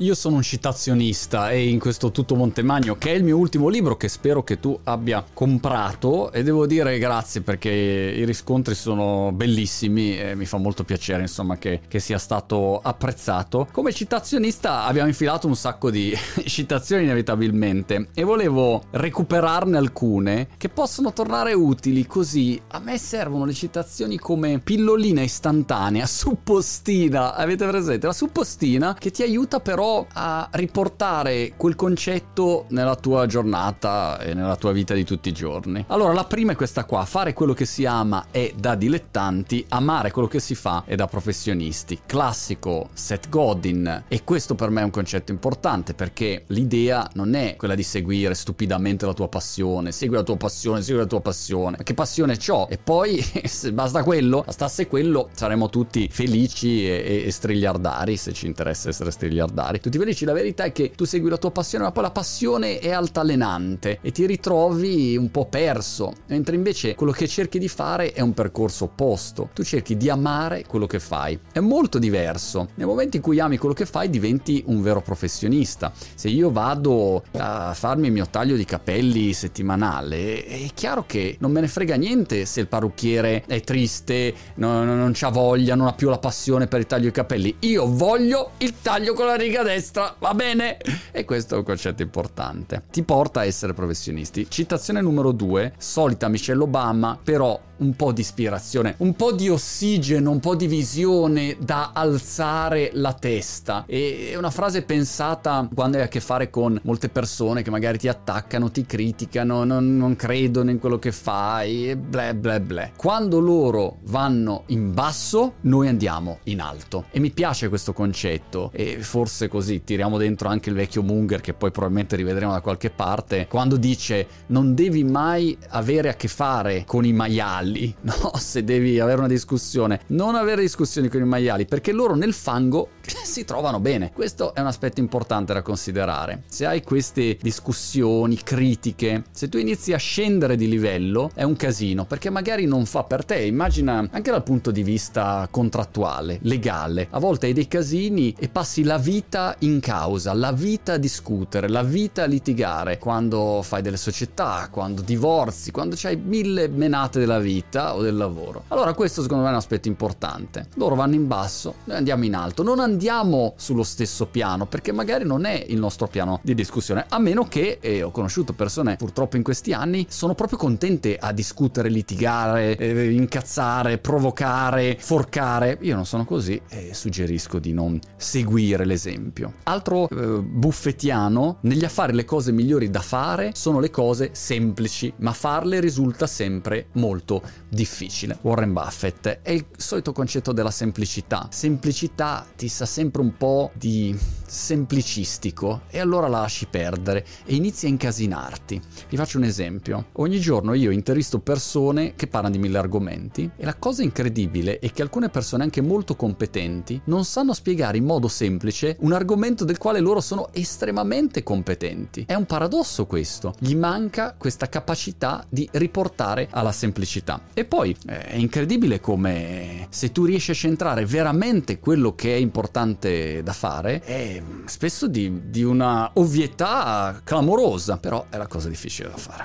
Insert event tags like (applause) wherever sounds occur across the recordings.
Io sono un citazionista e in questo Tutto Montemagno, che è il mio ultimo libro che spero che tu abbia comprato e devo dire grazie perché i riscontri sono bellissimi e mi fa molto piacere insomma che, che sia stato apprezzato. Come citazionista abbiamo infilato un sacco di (laughs) citazioni inevitabilmente e volevo recuperarne alcune che possono tornare utili così a me servono le citazioni come pillolina istantanea, suppostina, avete presente? La suppostina che ti aiuta però a riportare quel concetto nella tua giornata e nella tua vita di tutti i giorni. Allora, la prima è questa qua: fare quello che si ama è da dilettanti, amare quello che si fa è da professionisti. Classico Seth Godin. E questo per me è un concetto importante perché l'idea non è quella di seguire stupidamente la tua passione. Segui la tua passione, segui la tua passione. Ma che passione ho? E poi, (laughs) se basta quello, bastasse quello, saremmo tutti felici e, e, e strigliardari se ci interessa essere strigliardari fare. Tutti felici, la verità è che tu segui la tua passione, ma poi la passione è altalenante e ti ritrovi un po' perso, mentre invece quello che cerchi di fare è un percorso opposto. Tu cerchi di amare quello che fai. È molto diverso. Nel momento in cui ami quello che fai diventi un vero professionista. Se io vado a farmi il mio taglio di capelli settimanale, è chiaro che non me ne frega niente se il parrucchiere è triste, non, non c'ha voglia, non ha più la passione per il taglio di capelli. Io voglio il taglio con la riga destra, va bene? E questo è un concetto importante. Ti porta a essere professionisti. Citazione numero due, solita Michelle Obama, però un po' di ispirazione, un po' di ossigeno, un po' di visione da alzare la testa. E è una frase pensata quando hai a che fare con molte persone che magari ti attaccano, ti criticano, non, non credono in quello che fai bla bla bla. Quando loro vanno in basso, noi andiamo in alto. E mi piace questo concetto e forse così tiriamo dentro anche il vecchio Munger che poi probabilmente rivedremo da qualche parte, quando dice non devi mai avere a che fare con i maiali maiali, (laughs) no? Se devi avere una discussione, non avere discussioni con i maiali, perché loro nel fango (laughs) si trovano bene. Questo è un aspetto importante da considerare. Se hai queste discussioni critiche, se tu inizi a scendere di livello, è un casino, perché magari non fa per te. Immagina anche dal punto di vista contrattuale, legale. A volte hai dei casini e passi la vita in causa, la vita a discutere, la vita a litigare, quando fai delle società, quando divorzi, quando c'hai mille menate della vita vita o del lavoro. Allora questo secondo me è un aspetto importante. Loro vanno in basso, noi andiamo in alto, non andiamo sullo stesso piano perché magari non è il nostro piano di discussione, a meno che, e ho conosciuto persone purtroppo in questi anni, sono proprio contente a discutere, litigare, eh, incazzare, provocare, forcare. Io non sono così e suggerisco di non seguire l'esempio. Altro eh, buffettiano, negli affari le cose migliori da fare sono le cose semplici, ma farle risulta sempre molto difficile. Warren Buffett è il solito concetto della semplicità. Semplicità ti sa sempre un po' di semplicistico e allora la lasci perdere e inizi a incasinarti. Vi faccio un esempio. Ogni giorno io intervisto persone che parlano di mille argomenti e la cosa incredibile è che alcune persone anche molto competenti non sanno spiegare in modo semplice un argomento del quale loro sono estremamente competenti. È un paradosso questo. Gli manca questa capacità di riportare alla semplicità. E poi eh, è incredibile come se tu riesci a centrare veramente quello che è importante da fare è spesso di, di una ovvietà clamorosa, però è la cosa difficile da fare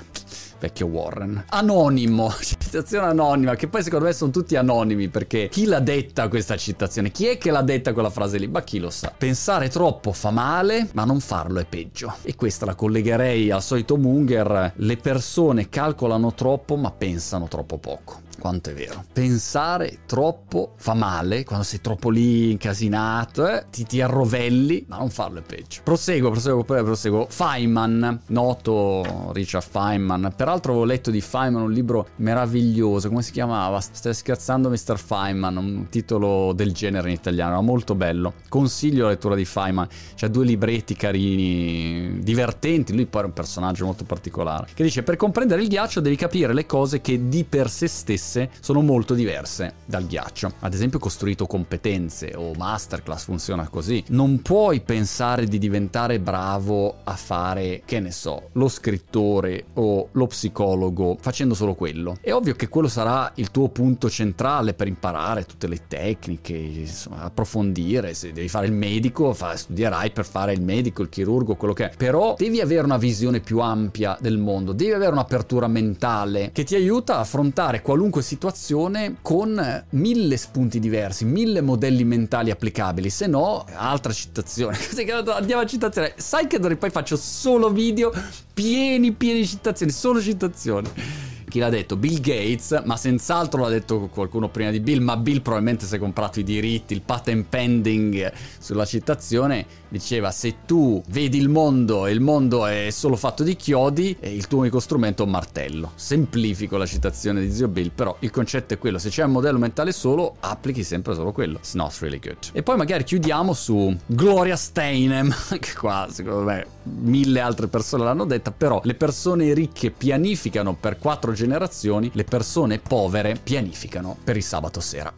vecchio Warren. Anonimo, (laughs) citazione anonima, che poi secondo me sono tutti anonimi perché chi l'ha detta questa citazione? Chi è che l'ha detta quella frase lì? Ma chi lo sa? Pensare troppo fa male, ma non farlo è peggio. E questa la collegherei al solito Munger, le persone calcolano troppo ma pensano troppo poco quanto è vero. Pensare troppo fa male, quando sei troppo lì incasinato, eh, ti, ti arrovelli, ma non farlo è peggio. Proseguo, proseguo, proseguo. Feynman, noto Richard Feynman. Peraltro avevo letto di Feynman un libro meraviglioso, come si chiamava? Stai scherzando Mr. Feynman, un titolo del genere in italiano, era molto bello. Consiglio la lettura di Feynman, c'ha due libretti carini, divertenti, lui poi è un personaggio molto particolare, che dice per comprendere il ghiaccio devi capire le cose che di per sé stesse stesse sono molto diverse dal ghiaccio. Ad esempio costruito competenze o masterclass funziona così. Non puoi pensare di diventare bravo a fare, che ne so, lo scrittore o lo psicologo facendo solo quello. È ovvio che quello sarà il tuo punto centrale per imparare tutte le tecniche, insomma, approfondire, se devi fare il medico, fa, studierai per fare il medico, il chirurgo, quello che è. Però devi avere una visione più ampia del mondo, devi avere un'apertura mentale che ti aiuta a affrontare qualunque situazione con mille spunti diversi, mille modelli mentali applicabili, se no, altra citazione, (laughs) andiamo a citazione, sai che poi faccio solo video pieni pieni di citazioni, solo citazioni chi l'ha detto? Bill Gates, ma senz'altro l'ha detto qualcuno prima di Bill, ma Bill probabilmente si è comprato i diritti, il patent pending sulla citazione, diceva se tu vedi il mondo e il mondo è solo fatto di chiodi, il tuo unico strumento è un martello. Semplifico la citazione di zio Bill, però il concetto è quello, se c'è un modello mentale solo, applichi sempre solo quello. It's not really good. E poi magari chiudiamo su Gloria Steinem, (laughs) che qua secondo me mille altre persone l'hanno detta, però le persone ricche pianificano per quattro generazioni generazioni le persone povere pianificano per il sabato sera.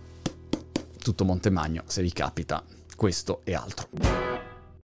Tutto Montemagno, se vi capita, questo e altro.